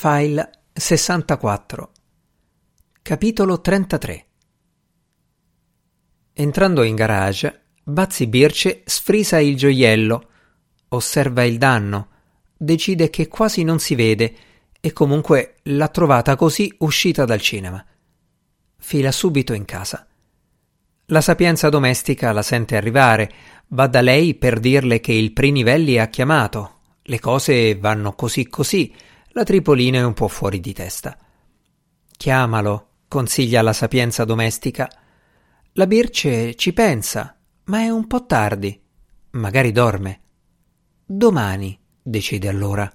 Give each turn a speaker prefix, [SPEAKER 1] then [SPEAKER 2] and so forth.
[SPEAKER 1] File 64 Capitolo 33 Entrando in garage, Bazzi Birce sfrisa il gioiello, osserva il danno, decide che quasi non si vede e comunque l'ha trovata così uscita dal cinema. Fila subito in casa. La sapienza domestica la sente arrivare, va da lei per dirle che il Prinivelli ha chiamato. Le cose vanno così così, la Tripolina è un po' fuori di testa. Chiamalo, consiglia la sapienza domestica. La Birce ci pensa, ma è un po' tardi. Magari dorme. Domani, decide allora.